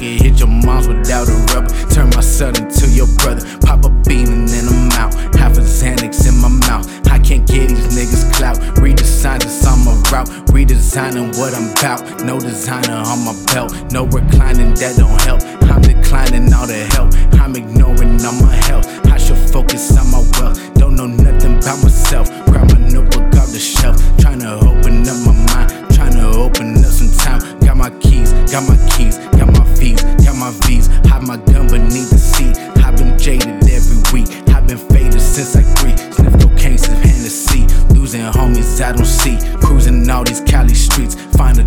hit your moms without a rubber. Turn my son into your brother. Pop a bean and then I'm out. Half a Xanax in my mouth. I can't get these niggas clout. Redesign this on my route. Redesigning what I'm about. No designer on my belt. No reclining, that don't help. I'm declining all the help. I'm ignoring all my health. I should focus on my wealth. Don't know nothing about myself. Grab my notebook off the shelf. Trying to open up my mind. Trying to open up some time. Got my keys, got my And homies I don't see. Cruising all these Cali streets. Find